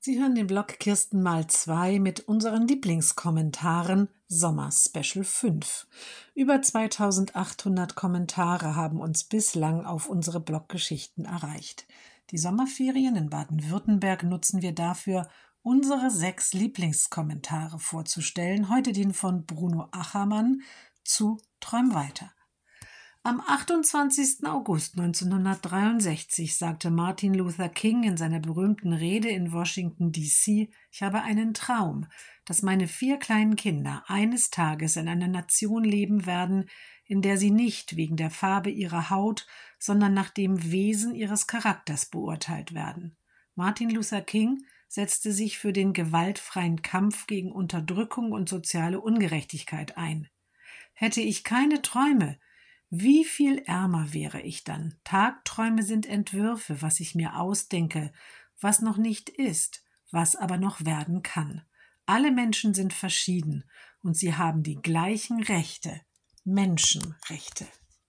Sie hören den Blog Kirsten mal zwei mit unseren Lieblingskommentaren Sommer Special 5. Über 2800 Kommentare haben uns bislang auf unsere Bloggeschichten erreicht. Die Sommerferien in Baden-Württemberg nutzen wir dafür, unsere sechs Lieblingskommentare vorzustellen. Heute den von Bruno Achermann zu Träum weiter. Am 28. August 1963 sagte Martin Luther King in seiner berühmten Rede in Washington, D.C., ich habe einen Traum, dass meine vier kleinen Kinder eines Tages in einer Nation leben werden, in der sie nicht wegen der Farbe ihrer Haut, sondern nach dem Wesen ihres Charakters beurteilt werden. Martin Luther King setzte sich für den gewaltfreien Kampf gegen Unterdrückung und soziale Ungerechtigkeit ein. Hätte ich keine Träume, wie viel ärmer wäre ich dann? Tagträume sind Entwürfe, was ich mir ausdenke, was noch nicht ist, was aber noch werden kann. Alle Menschen sind verschieden und sie haben die gleichen Rechte, Menschenrechte.